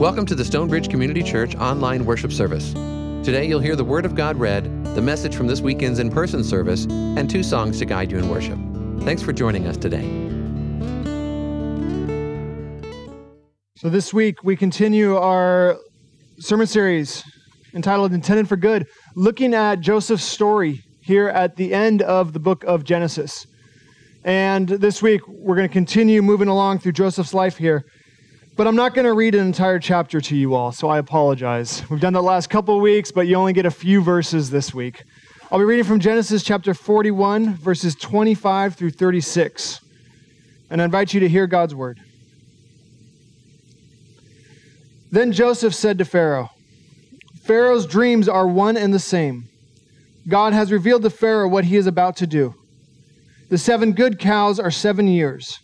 Welcome to the Stonebridge Community Church online worship service. Today you'll hear the Word of God read, the message from this weekend's in person service, and two songs to guide you in worship. Thanks for joining us today. So, this week we continue our sermon series entitled Intended for Good, looking at Joseph's story here at the end of the book of Genesis. And this week we're going to continue moving along through Joseph's life here. But I'm not going to read an entire chapter to you all, so I apologize. We've done that last couple weeks, but you only get a few verses this week. I'll be reading from Genesis chapter 41, verses 25 through 36. And I invite you to hear God's word. Then Joseph said to Pharaoh, Pharaoh's dreams are one and the same. God has revealed to Pharaoh what he is about to do. The seven good cows are seven years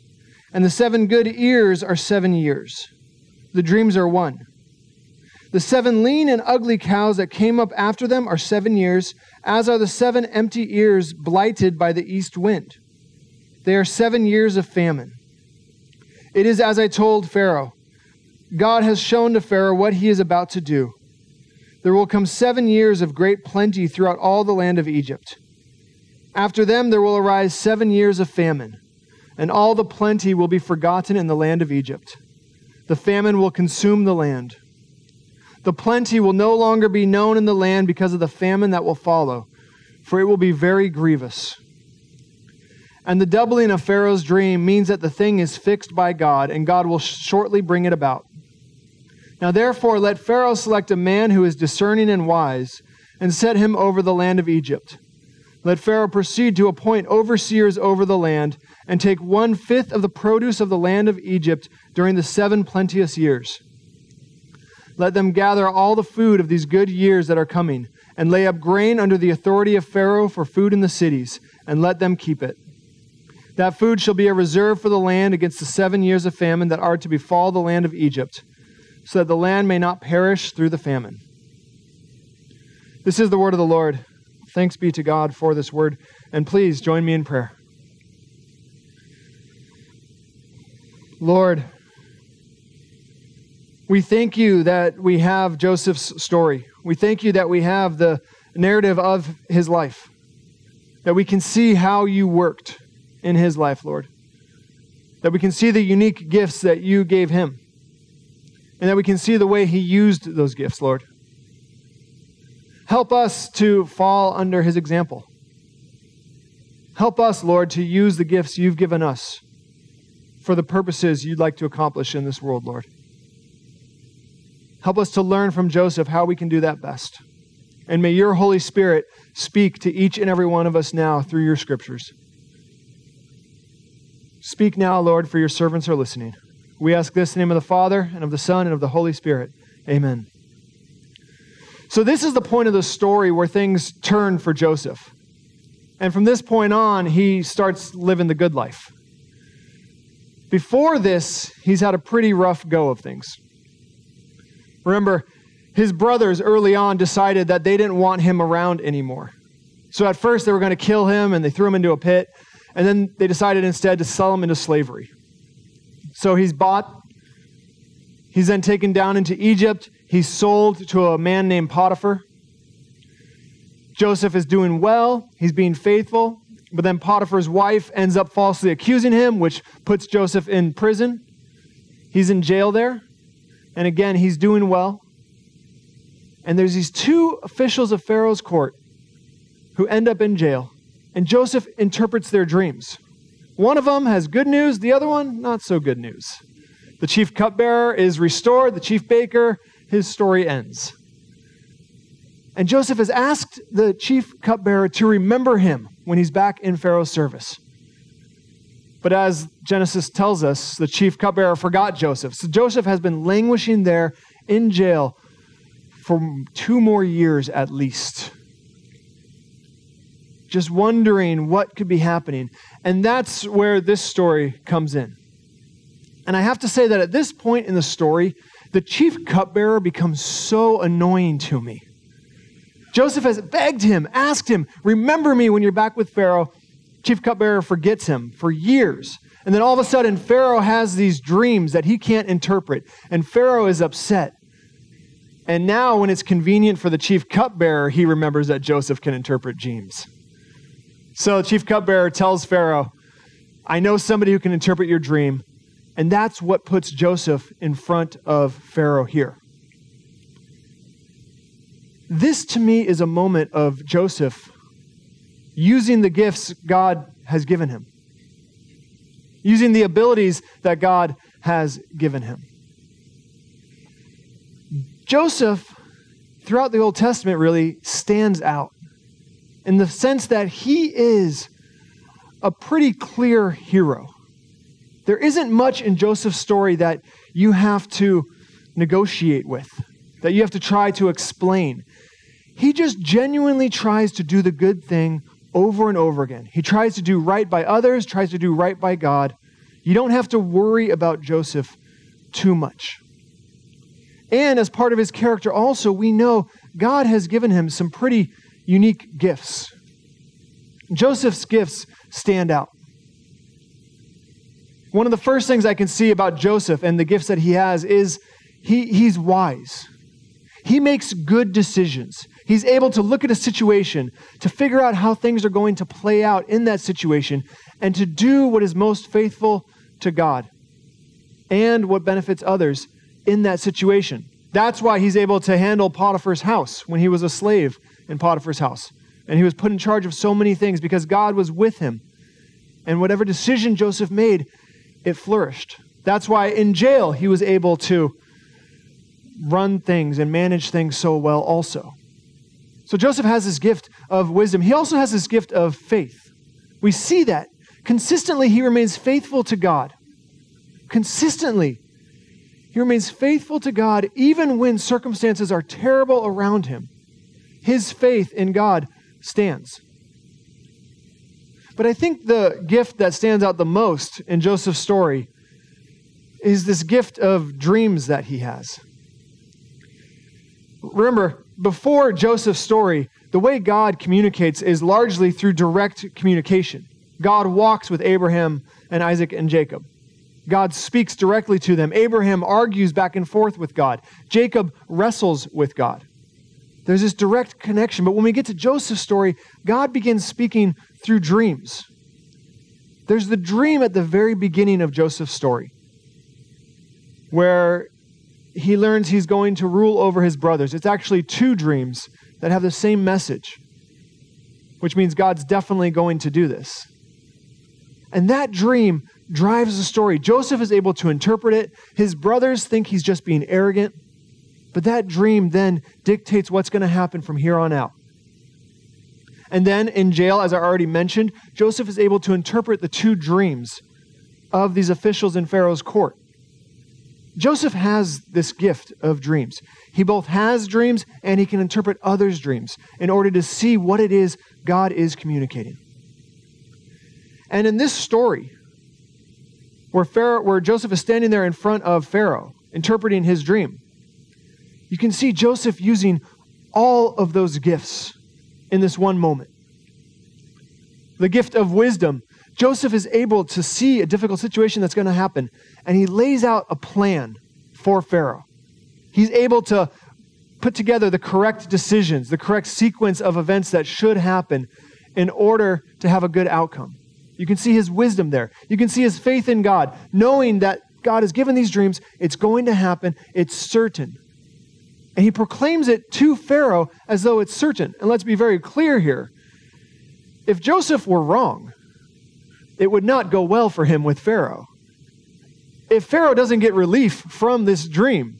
and the seven good ears are seven years. The dreams are one. The seven lean and ugly cows that came up after them are seven years, as are the seven empty ears blighted by the east wind. They are seven years of famine. It is as I told Pharaoh God has shown to Pharaoh what he is about to do. There will come seven years of great plenty throughout all the land of Egypt. After them, there will arise seven years of famine and all the plenty will be forgotten in the land of Egypt. The famine will consume the land. The plenty will no longer be known in the land because of the famine that will follow, for it will be very grievous. And the doubling of Pharaoh's dream means that the thing is fixed by God, and God will shortly bring it about. Now, therefore, let Pharaoh select a man who is discerning and wise, and set him over the land of Egypt. Let Pharaoh proceed to appoint overseers over the land and take one fifth of the produce of the land of Egypt during the seven plenteous years. Let them gather all the food of these good years that are coming, and lay up grain under the authority of Pharaoh for food in the cities, and let them keep it. That food shall be a reserve for the land against the seven years of famine that are to befall the land of Egypt, so that the land may not perish through the famine. This is the word of the Lord. Thanks be to God for this word, and please join me in prayer. Lord, we thank you that we have Joseph's story. We thank you that we have the narrative of his life, that we can see how you worked in his life, Lord, that we can see the unique gifts that you gave him, and that we can see the way he used those gifts, Lord. Help us to fall under his example. Help us, Lord, to use the gifts you've given us for the purposes you'd like to accomplish in this world, Lord. Help us to learn from Joseph how we can do that best. And may your Holy Spirit speak to each and every one of us now through your scriptures. Speak now, Lord, for your servants are listening. We ask this in the name of the Father, and of the Son, and of the Holy Spirit. Amen. So, this is the point of the story where things turn for Joseph. And from this point on, he starts living the good life. Before this, he's had a pretty rough go of things. Remember, his brothers early on decided that they didn't want him around anymore. So at first, they were going to kill him and they threw him into a pit. And then they decided instead to sell him into slavery. So he's bought. He's then taken down into Egypt. He's sold to a man named Potiphar. Joseph is doing well. He's being faithful. But then Potiphar's wife ends up falsely accusing him, which puts Joseph in prison. He's in jail there. And again, he's doing well. And there's these two officials of Pharaoh's court who end up in jail. And Joseph interprets their dreams. One of them has good news, the other one, not so good news. The chief cupbearer is restored, the chief baker, his story ends. And Joseph has asked the chief cupbearer to remember him when he's back in Pharaoh's service. But as Genesis tells us, the chief cupbearer forgot Joseph. So Joseph has been languishing there in jail for two more years at least. Just wondering what could be happening. And that's where this story comes in. And I have to say that at this point in the story, the chief cupbearer becomes so annoying to me. Joseph has begged him, asked him, Remember me when you're back with Pharaoh. chief cupbearer forgets him for years. And then all of a sudden, Pharaoh has these dreams that he can't interpret. And Pharaoh is upset. And now, when it's convenient for the chief cupbearer, he remembers that Joseph can interpret dreams. So the chief cupbearer tells Pharaoh, I know somebody who can interpret your dream. And that's what puts Joseph in front of Pharaoh here. This to me is a moment of Joseph using the gifts God has given him, using the abilities that God has given him. Joseph, throughout the Old Testament, really stands out in the sense that he is a pretty clear hero. There isn't much in Joseph's story that you have to negotiate with, that you have to try to explain. He just genuinely tries to do the good thing over and over again. He tries to do right by others, tries to do right by God. You don't have to worry about Joseph too much. And as part of his character, also, we know God has given him some pretty unique gifts. Joseph's gifts stand out. One of the first things I can see about Joseph and the gifts that he has is he, he's wise. He makes good decisions. He's able to look at a situation, to figure out how things are going to play out in that situation, and to do what is most faithful to God and what benefits others in that situation. That's why he's able to handle Potiphar's house when he was a slave in Potiphar's house. And he was put in charge of so many things because God was with him. And whatever decision Joseph made, it flourished. That's why in jail he was able to run things and manage things so well, also. So Joseph has this gift of wisdom. He also has this gift of faith. We see that. Consistently, he remains faithful to God. Consistently, he remains faithful to God even when circumstances are terrible around him. His faith in God stands. But I think the gift that stands out the most in Joseph's story is this gift of dreams that he has. Remember, before Joseph's story, the way God communicates is largely through direct communication. God walks with Abraham and Isaac and Jacob. God speaks directly to them. Abraham argues back and forth with God. Jacob wrestles with God. There's this direct connection. But when we get to Joseph's story, God begins speaking through dreams. There's the dream at the very beginning of Joseph's story where he learns he's going to rule over his brothers. It's actually two dreams that have the same message, which means God's definitely going to do this. And that dream drives the story. Joseph is able to interpret it. His brothers think he's just being arrogant. But that dream then dictates what's going to happen from here on out. And then in jail, as I already mentioned, Joseph is able to interpret the two dreams of these officials in Pharaoh's court. Joseph has this gift of dreams. He both has dreams and he can interpret others' dreams in order to see what it is God is communicating. And in this story, where, Pharaoh, where Joseph is standing there in front of Pharaoh, interpreting his dream, you can see Joseph using all of those gifts in this one moment. The gift of wisdom Joseph is able to see a difficult situation that's going to happen, and he lays out a plan for Pharaoh. He's able to put together the correct decisions, the correct sequence of events that should happen in order to have a good outcome. You can see his wisdom there. You can see his faith in God, knowing that God has given these dreams, it's going to happen, it's certain. And he proclaims it to Pharaoh as though it's certain. And let's be very clear here. If Joseph were wrong, it would not go well for him with Pharaoh. If Pharaoh doesn't get relief from this dream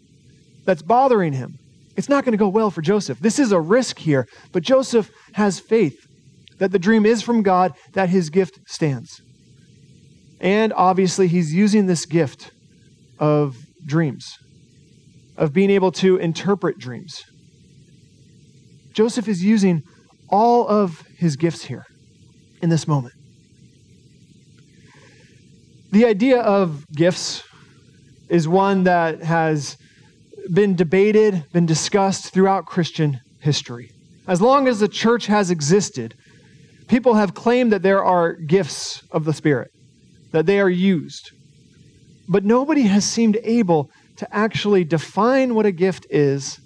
that's bothering him, it's not going to go well for Joseph. This is a risk here, but Joseph has faith that the dream is from God, that his gift stands. And obviously, he's using this gift of dreams, of being able to interpret dreams. Joseph is using all of his gifts here in this moment. The idea of gifts is one that has been debated, been discussed throughout Christian history. As long as the church has existed, People have claimed that there are gifts of the Spirit, that they are used. But nobody has seemed able to actually define what a gift is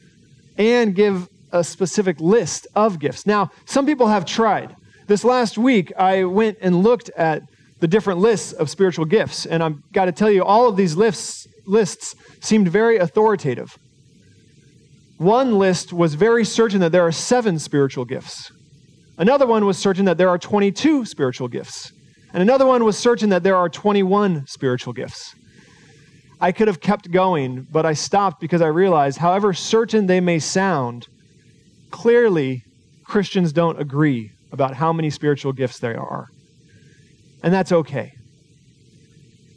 and give a specific list of gifts. Now, some people have tried. This last week, I went and looked at the different lists of spiritual gifts, and I've got to tell you, all of these lists, lists seemed very authoritative. One list was very certain that there are seven spiritual gifts. Another one was certain that there are 22 spiritual gifts. And another one was certain that there are 21 spiritual gifts. I could have kept going, but I stopped because I realized, however certain they may sound, clearly Christians don't agree about how many spiritual gifts there are. And that's okay.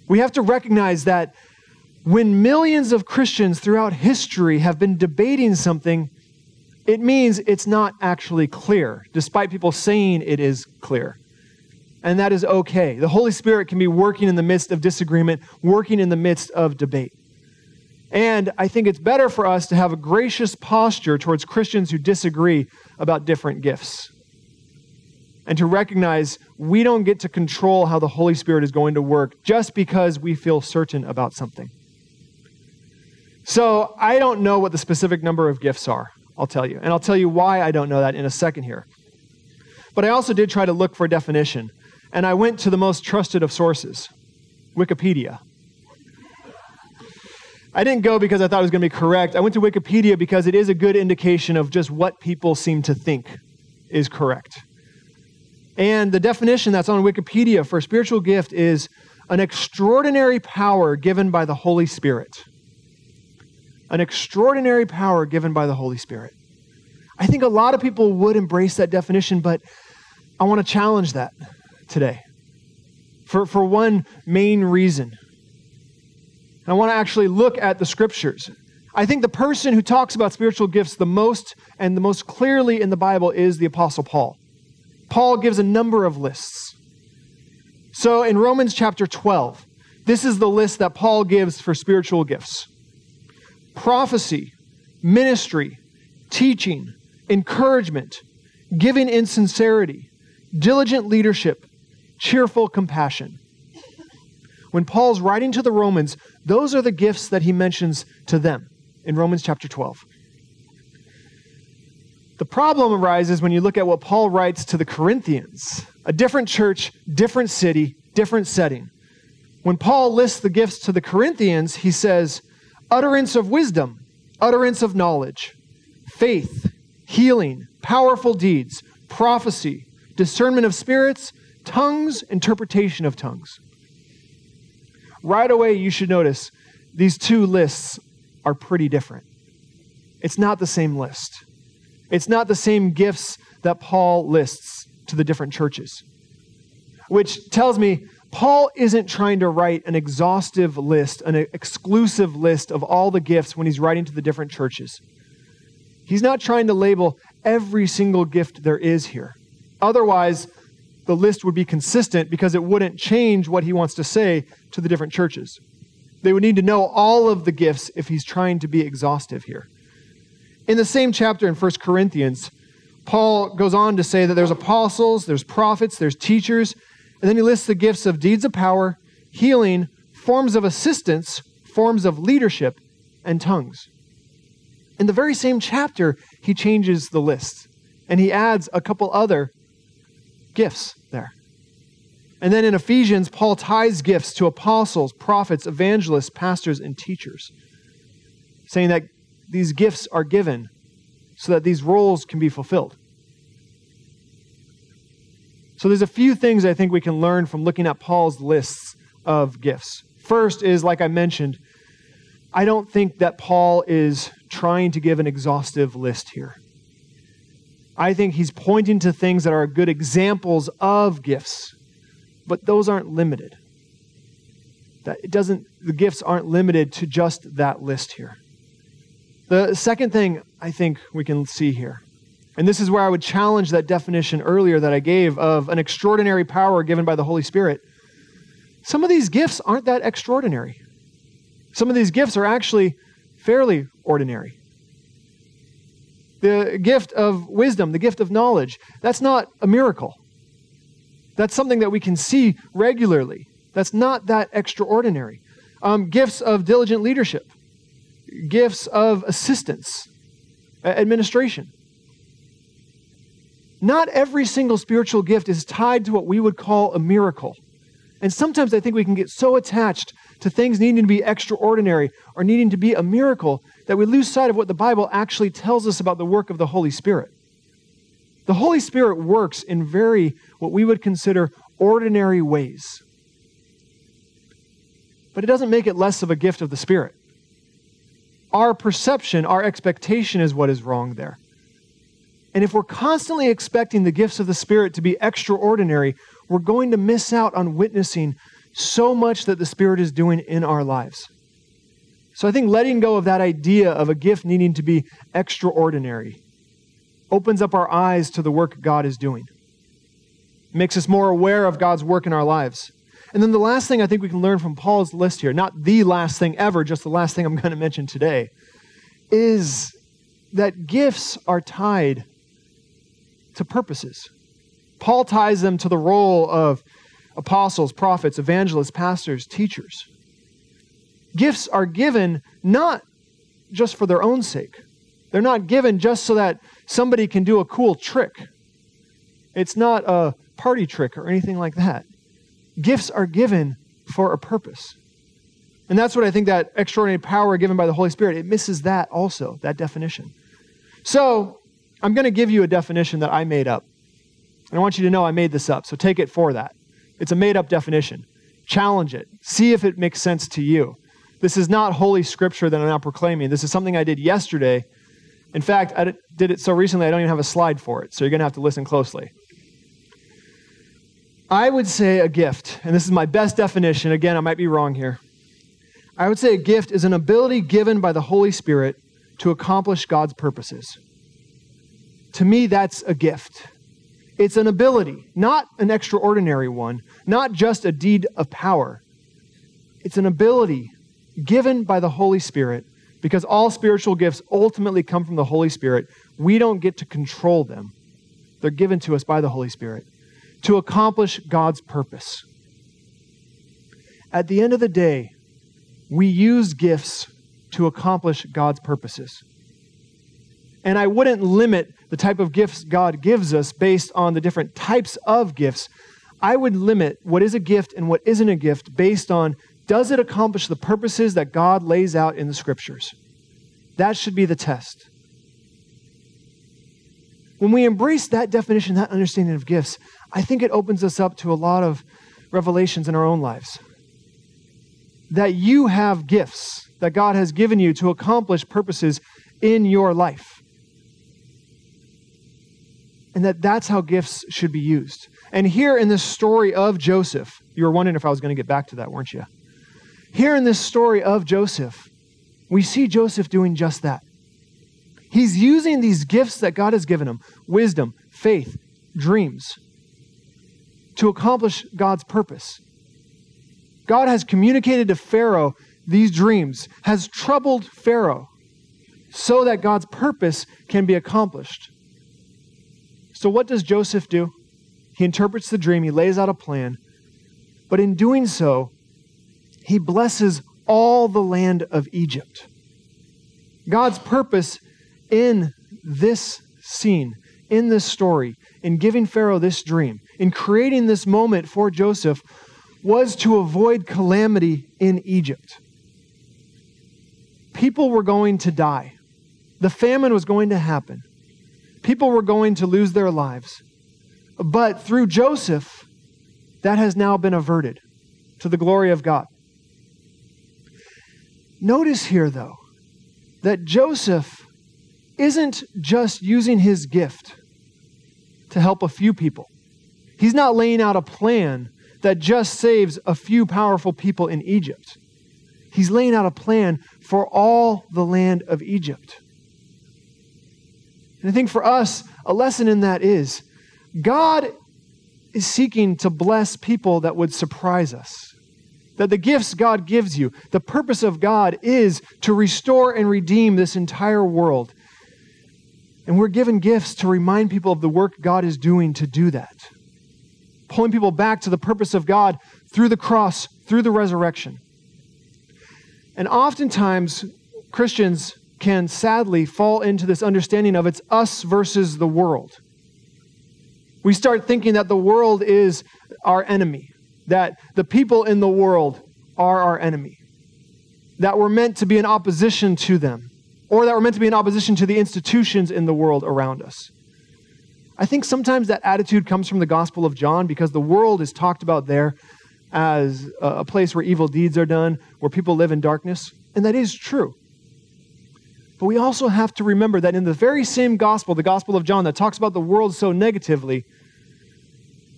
We have to recognize that when millions of Christians throughout history have been debating something, it means it's not actually clear, despite people saying it is clear. And that is okay. The Holy Spirit can be working in the midst of disagreement, working in the midst of debate. And I think it's better for us to have a gracious posture towards Christians who disagree about different gifts. And to recognize we don't get to control how the Holy Spirit is going to work just because we feel certain about something. So I don't know what the specific number of gifts are, I'll tell you. And I'll tell you why I don't know that in a second here. But I also did try to look for a definition. And I went to the most trusted of sources Wikipedia. I didn't go because I thought it was going to be correct. I went to Wikipedia because it is a good indication of just what people seem to think is correct. And the definition that's on Wikipedia for spiritual gift is an extraordinary power given by the Holy Spirit an extraordinary power given by the Holy Spirit. I think a lot of people would embrace that definition, but I want to challenge that today for, for one main reason. I want to actually look at the scriptures. I think the person who talks about spiritual gifts the most and the most clearly in the Bible is the Apostle Paul. Paul gives a number of lists. So in Romans chapter 12, this is the list that Paul gives for spiritual gifts prophecy, ministry, teaching, encouragement, giving in sincerity, diligent leadership, cheerful compassion. When Paul's writing to the Romans, those are the gifts that he mentions to them in Romans chapter 12. The problem arises when you look at what Paul writes to the Corinthians a different church, different city, different setting. When Paul lists the gifts to the Corinthians, he says, utterance of wisdom, utterance of knowledge, faith, healing, powerful deeds, prophecy, discernment of spirits, tongues, interpretation of tongues. Right away, you should notice these two lists are pretty different. It's not the same list. It's not the same gifts that Paul lists to the different churches, which tells me Paul isn't trying to write an exhaustive list, an exclusive list of all the gifts when he's writing to the different churches. He's not trying to label every single gift there is here. Otherwise, the list would be consistent because it wouldn't change what he wants to say to the different churches. They would need to know all of the gifts if he's trying to be exhaustive here. In the same chapter in 1 Corinthians, Paul goes on to say that there's apostles, there's prophets, there's teachers, and then he lists the gifts of deeds of power, healing, forms of assistance, forms of leadership, and tongues. In the very same chapter, he changes the list and he adds a couple other gifts there. And then in Ephesians, Paul ties gifts to apostles, prophets, evangelists, pastors, and teachers, saying that these gifts are given so that these roles can be fulfilled. So there's a few things I think we can learn from looking at Paul's lists of gifts. First is, like I mentioned, I don't think that Paul is trying to give an exhaustive list here. I think he's pointing to things that are good examples of gifts, but those aren't limited. That it doesn't the gifts aren't limited to just that list here. The second thing I think we can see here and this is where I would challenge that definition earlier that I gave of an extraordinary power given by the Holy Spirit. Some of these gifts aren't that extraordinary. Some of these gifts are actually fairly ordinary. The gift of wisdom, the gift of knowledge, that's not a miracle. That's something that we can see regularly. That's not that extraordinary. Um, gifts of diligent leadership, gifts of assistance, administration. Not every single spiritual gift is tied to what we would call a miracle. And sometimes I think we can get so attached to things needing to be extraordinary or needing to be a miracle that we lose sight of what the Bible actually tells us about the work of the Holy Spirit. The Holy Spirit works in very, what we would consider ordinary ways. But it doesn't make it less of a gift of the Spirit. Our perception, our expectation is what is wrong there. And if we're constantly expecting the gifts of the Spirit to be extraordinary, we're going to miss out on witnessing so much that the Spirit is doing in our lives. So I think letting go of that idea of a gift needing to be extraordinary opens up our eyes to the work God is doing, makes us more aware of God's work in our lives. And then the last thing I think we can learn from Paul's list here, not the last thing ever, just the last thing I'm going to mention today, is that gifts are tied to purposes. Paul ties them to the role of apostles, prophets, evangelists, pastors, teachers. Gifts are given not just for their own sake. They're not given just so that somebody can do a cool trick. It's not a party trick or anything like that. Gifts are given for a purpose. And that's what I think that extraordinary power given by the Holy Spirit, it misses that also, that definition. So, I'm going to give you a definition that I made up. And I want you to know I made this up, so take it for that. It's a made up definition. Challenge it. See if it makes sense to you. This is not holy scripture that I'm now proclaiming. This is something I did yesterday. In fact, I did it so recently I don't even have a slide for it, so you're going to have to listen closely. I would say a gift, and this is my best definition. Again, I might be wrong here. I would say a gift is an ability given by the Holy Spirit to accomplish God's purposes. To me, that's a gift. It's an ability, not an extraordinary one, not just a deed of power. It's an ability given by the Holy Spirit because all spiritual gifts ultimately come from the Holy Spirit. We don't get to control them, they're given to us by the Holy Spirit to accomplish God's purpose. At the end of the day, we use gifts to accomplish God's purposes. And I wouldn't limit the type of gifts God gives us based on the different types of gifts. I would limit what is a gift and what isn't a gift based on does it accomplish the purposes that God lays out in the scriptures? That should be the test. When we embrace that definition, that understanding of gifts, I think it opens us up to a lot of revelations in our own lives. That you have gifts that God has given you to accomplish purposes in your life and that that's how gifts should be used. And here in this story of Joseph, you were wondering if I was going to get back to that, weren't you? Here in this story of Joseph, we see Joseph doing just that. He's using these gifts that God has given him wisdom, faith, dreams to accomplish God's purpose. God has communicated to Pharaoh these dreams, has troubled Pharaoh so that God's purpose can be accomplished. So, what does Joseph do? He interprets the dream, he lays out a plan, but in doing so, he blesses all the land of Egypt. God's purpose in this scene, in this story, in giving Pharaoh this dream, in creating this moment for Joseph, was to avoid calamity in Egypt. People were going to die, the famine was going to happen. People were going to lose their lives. But through Joseph, that has now been averted to the glory of God. Notice here, though, that Joseph isn't just using his gift to help a few people. He's not laying out a plan that just saves a few powerful people in Egypt. He's laying out a plan for all the land of Egypt. And I think for us, a lesson in that is God is seeking to bless people that would surprise us. That the gifts God gives you, the purpose of God is to restore and redeem this entire world. And we're given gifts to remind people of the work God is doing to do that. pulling people back to the purpose of God through the cross, through the resurrection. And oftentimes, Christians can sadly fall into this understanding of it's us versus the world. We start thinking that the world is our enemy, that the people in the world are our enemy, that we're meant to be in opposition to them, or that we're meant to be in opposition to the institutions in the world around us. I think sometimes that attitude comes from the Gospel of John because the world is talked about there as a place where evil deeds are done, where people live in darkness. And that is true. But we also have to remember that in the very same gospel, the Gospel of John, that talks about the world so negatively,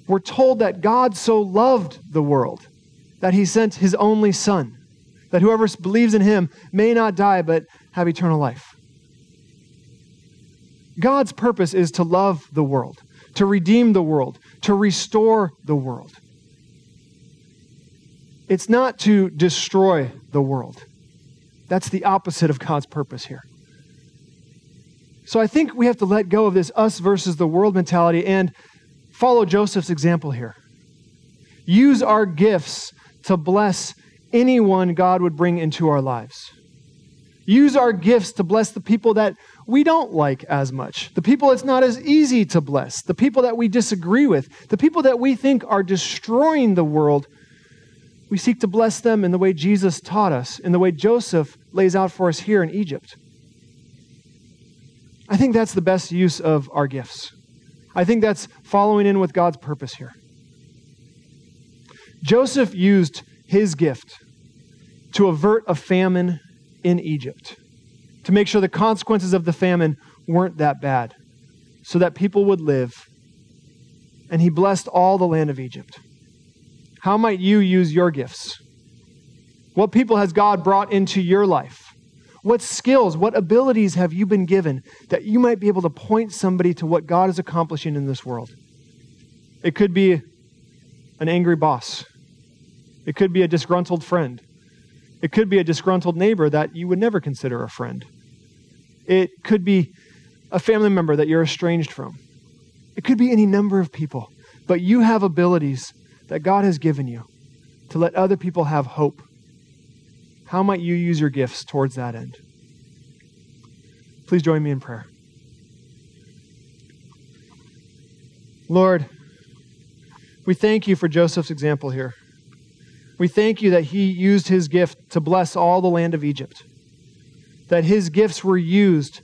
we're told that God so loved the world that he sent his only Son, that whoever believes in him may not die but have eternal life. God's purpose is to love the world, to redeem the world, to restore the world. It's not to destroy the world. That's the opposite of God's purpose here. So I think we have to let go of this us versus the world mentality and follow Joseph's example here. Use our gifts to bless anyone God would bring into our lives. Use our gifts to bless the people that we don't like as much, the people it's not as easy to bless, the people that we disagree with, the people that we think are destroying the world we seek to bless them in the way Jesus taught us, in the way Joseph lays out for us here in Egypt. I think that's the best use of our gifts. I think that's following in with God's purpose here. Joseph used his gift to avert a famine in Egypt, to make sure the consequences of the famine weren't that bad, so that people would live. And he blessed all the land of Egypt. How might you use your gifts? What people has God brought into your life? What skills, what abilities have you been given that you might be able to point somebody to what God is accomplishing in this world? It could be an angry boss. It could be a disgruntled friend. It could be a disgruntled neighbor that you would never consider a friend. It could be a family member that you're estranged from. It could be any number of people. But you have abilities that God has given you to let other people have hope, how might you use your gifts towards that end? Please join me in prayer. Lord, we thank you for Joseph's example here. We thank you that he used his gift to bless all the land of Egypt, that his gifts were used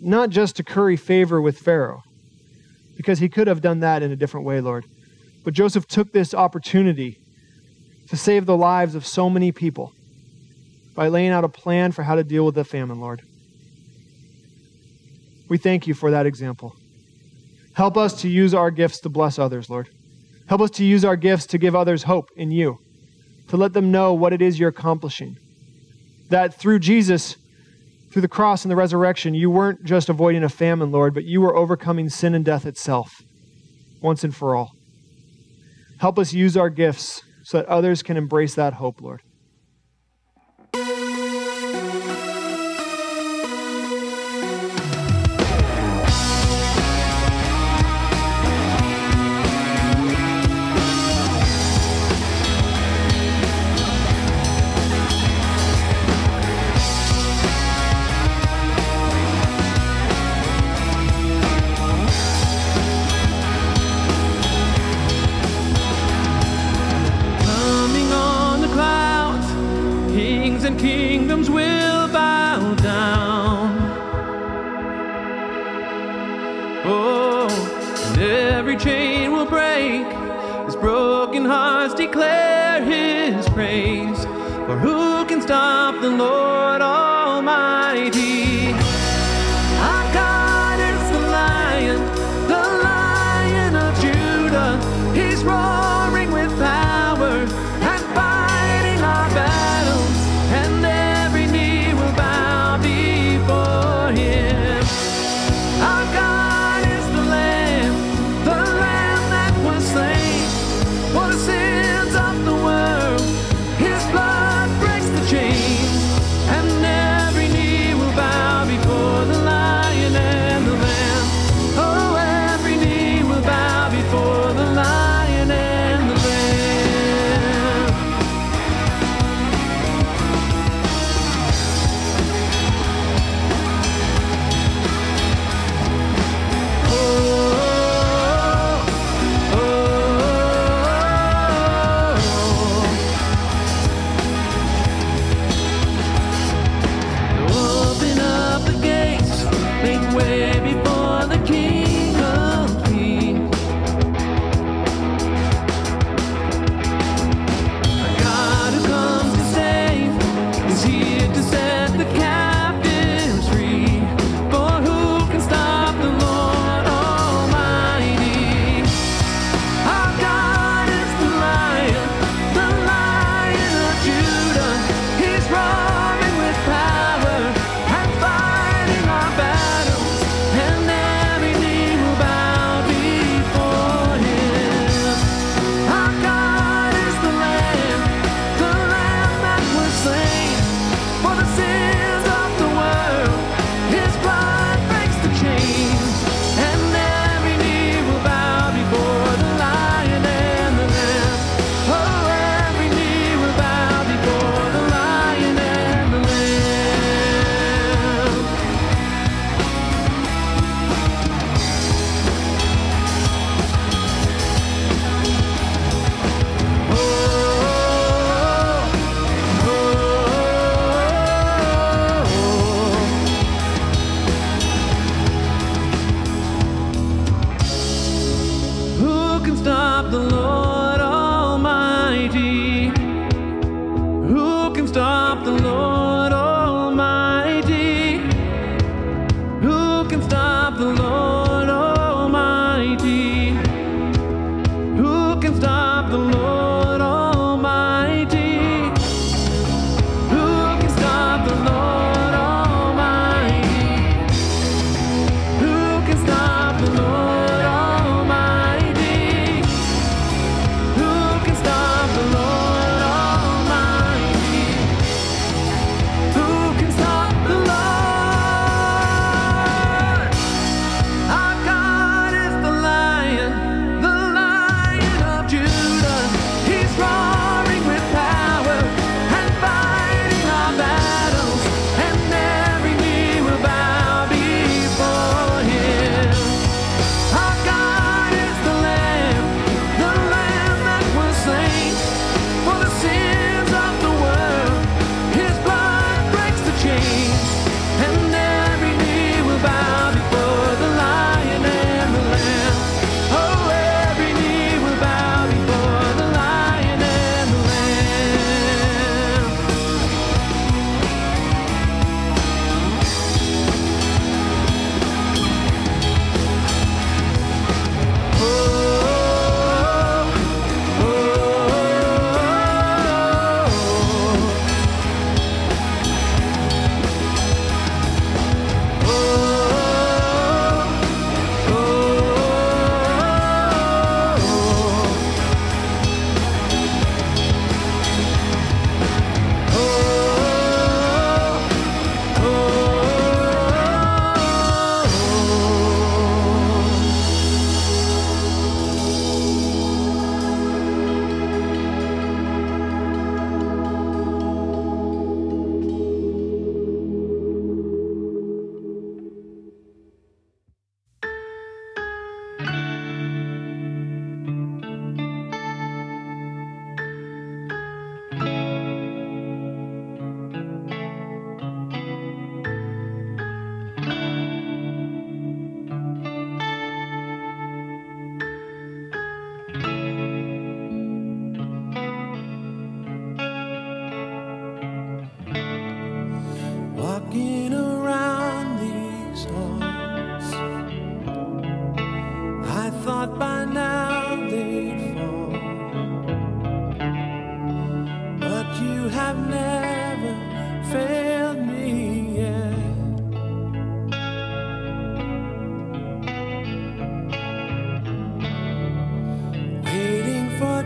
not just to curry favor with Pharaoh, because he could have done that in a different way, Lord but Joseph took this opportunity to save the lives of so many people by laying out a plan for how to deal with the famine, Lord. We thank you for that example. Help us to use our gifts to bless others, Lord. Help us to use our gifts to give others hope in you, to let them know what it is you're accomplishing. That through Jesus, through the cross and the resurrection, you weren't just avoiding a famine, Lord, but you were overcoming sin and death itself once and for all. Help us use our gifts so that others can embrace that hope, Lord.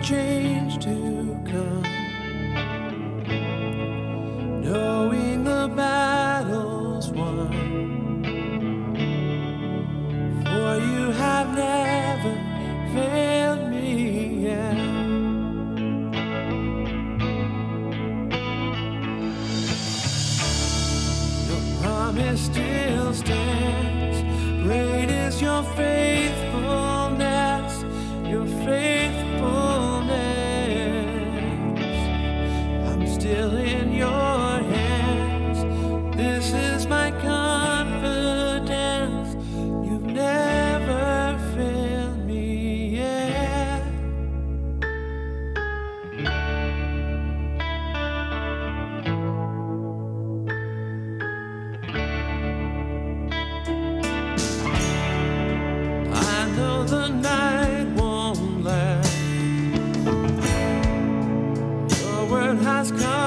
change to come. world has come.